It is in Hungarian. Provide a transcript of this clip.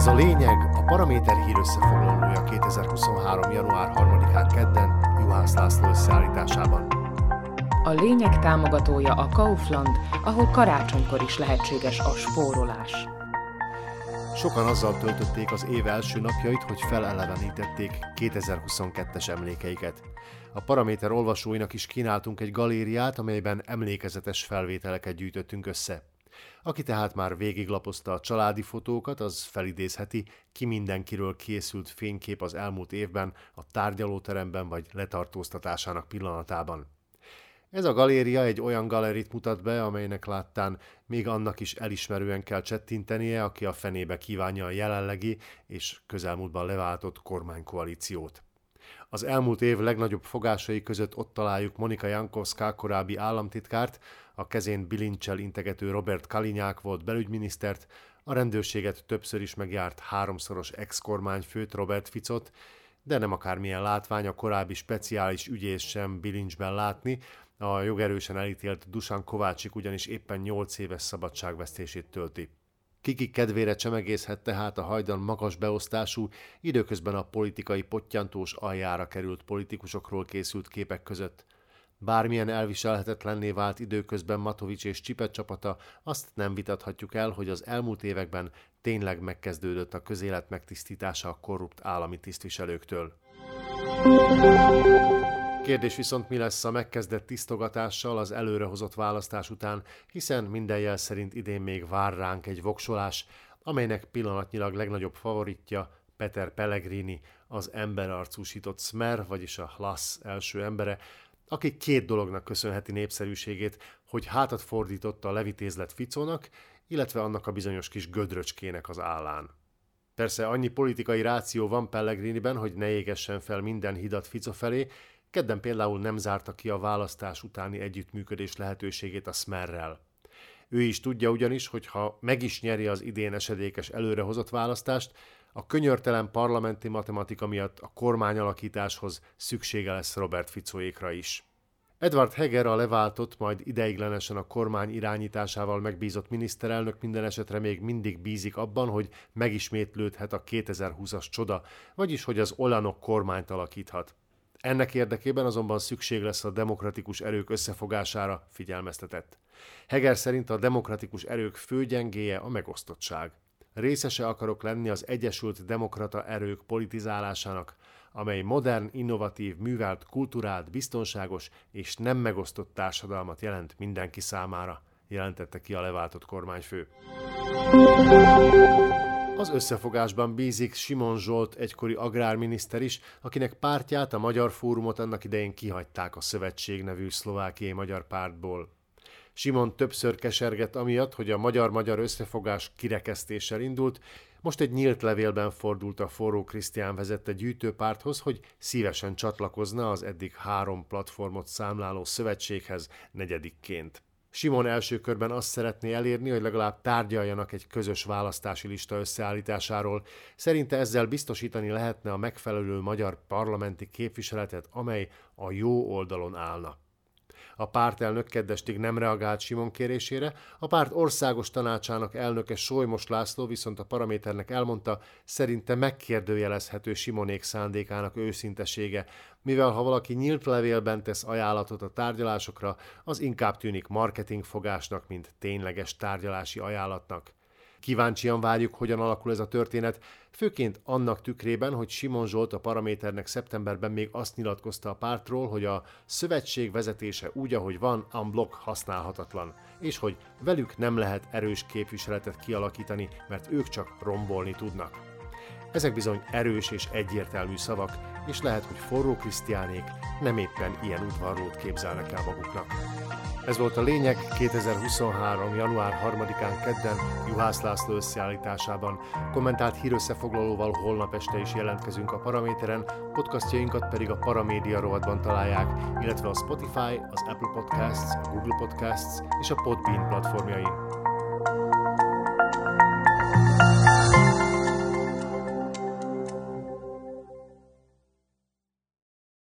Ez a lényeg, a Paraméter hír összefoglalója 2023. január 3-án kedden Juhász László összeállításában. A lényeg támogatója a Kaufland, ahol karácsonykor is lehetséges a spórolás. Sokan azzal töltötték az év első napjait, hogy felelevenítették 2022-es emlékeiket. A Paraméter olvasóinak is kínáltunk egy galériát, amelyben emlékezetes felvételeket gyűjtöttünk össze. Aki tehát már végiglapozta a családi fotókat, az felidézheti, ki mindenkiről készült fénykép az elmúlt évben, a tárgyalóteremben vagy letartóztatásának pillanatában. Ez a galéria egy olyan galerit mutat be, amelynek láttán még annak is elismerően kell csettintenie, aki a fenébe kívánja a jelenlegi és közelmúltban leváltott kormánykoalíciót. Az elmúlt év legnagyobb fogásai között ott találjuk Monika Jankovská korábbi államtitkárt, a kezén bilincsel integető Robert Kalinyák volt belügyminisztert, a rendőrséget többször is megjárt háromszoros ex-kormányfőt Robert Ficot, de nem akármilyen látvány a korábbi speciális ügyész sem bilincsben látni, a jogerősen elítélt Dusan Kovácsik ugyanis éppen 8 éves szabadságvesztését tölti. Kiki kedvére csemegészhet tehát a hajdan magas beosztású, időközben a politikai pottyantós aljára került politikusokról készült képek között. Bármilyen elviselhetetlenné vált időközben Matovics és Csipet csapata, azt nem vitathatjuk el, hogy az elmúlt években tényleg megkezdődött a közélet megtisztítása a korrupt állami tisztviselőktől. Kérdés viszont mi lesz a megkezdett tisztogatással az előrehozott választás után, hiszen minden jel szerint idén még vár ránk egy voksolás, amelynek pillanatnyilag legnagyobb favoritja Peter Pellegrini, az emberarcúsított Smer, vagyis a Hlas első embere, aki két dolognak köszönheti népszerűségét, hogy hátat fordította a levitézlet Ficónak, illetve annak a bizonyos kis gödröcskének az állán. Persze annyi politikai ráció van Pellegriniben, hogy ne égessen fel minden hidat Fico felé, Kedden például nem zárta ki a választás utáni együttműködés lehetőségét a Smerrel. Ő is tudja ugyanis, hogy ha meg is nyeri az idén esedékes előrehozott választást, a könyörtelen parlamenti matematika miatt a kormányalakításhoz szüksége lesz Robert Ficóékra is. Edward Heger a leváltott, majd ideiglenesen a kormány irányításával megbízott miniszterelnök minden esetre még mindig bízik abban, hogy megismétlődhet a 2020-as csoda, vagyis hogy az Olanok kormányt alakíthat. Ennek érdekében azonban szükség lesz a demokratikus erők összefogására, figyelmeztetett. Heger szerint a demokratikus erők fő gyengéje a megosztottság. Részese akarok lenni az Egyesült Demokrata Erők politizálásának, amely modern, innovatív, művelt, kulturált, biztonságos és nem megosztott társadalmat jelent mindenki számára, jelentette ki a leváltott kormányfő. Az összefogásban bízik Simon Zsolt egykori agrárminiszter is, akinek pártját, a Magyar Fórumot annak idején kihagyták a Szövetség nevű szlovákiai magyar pártból. Simon többször kesergett amiatt, hogy a magyar-magyar összefogás kirekesztéssel indult, most egy nyílt levélben fordult a Forró Krisztián vezette gyűjtőpárthoz, hogy szívesen csatlakozna az eddig három platformot számláló szövetséghez negyedikként. Simon első körben azt szeretné elérni, hogy legalább tárgyaljanak egy közös választási lista összeállításáról. Szerinte ezzel biztosítani lehetne a megfelelő magyar parlamenti képviseletet, amely a jó oldalon állna. A pártelnök keddestig nem reagált Simon kérésére, a párt országos tanácsának elnöke Solymos László viszont a paraméternek elmondta, szerinte megkérdőjelezhető Simonék szándékának őszintesége, mivel ha valaki nyílt levélben tesz ajánlatot a tárgyalásokra, az inkább tűnik marketingfogásnak, mint tényleges tárgyalási ajánlatnak. Kíváncsian várjuk, hogyan alakul ez a történet, főként annak tükrében, hogy Simon Zsolt a Paraméternek szeptemberben még azt nyilatkozta a pártról, hogy a szövetség vezetése úgy, ahogy van, unblock használhatatlan, és hogy velük nem lehet erős képviseletet kialakítani, mert ők csak rombolni tudnak. Ezek bizony erős és egyértelmű szavak, és lehet, hogy forró krisztiánék nem éppen ilyen udvarlót képzelnek el maguknak. Ez volt a lényeg 2023. január 3-án kedden Juhász László összeállításában. Kommentált hírösszefoglalóval holnap este is jelentkezünk a Paraméteren, podcastjainkat pedig a Paramédia rovatban találják, illetve a Spotify, az Apple Podcasts, a Google Podcasts és a Podbean platformjain.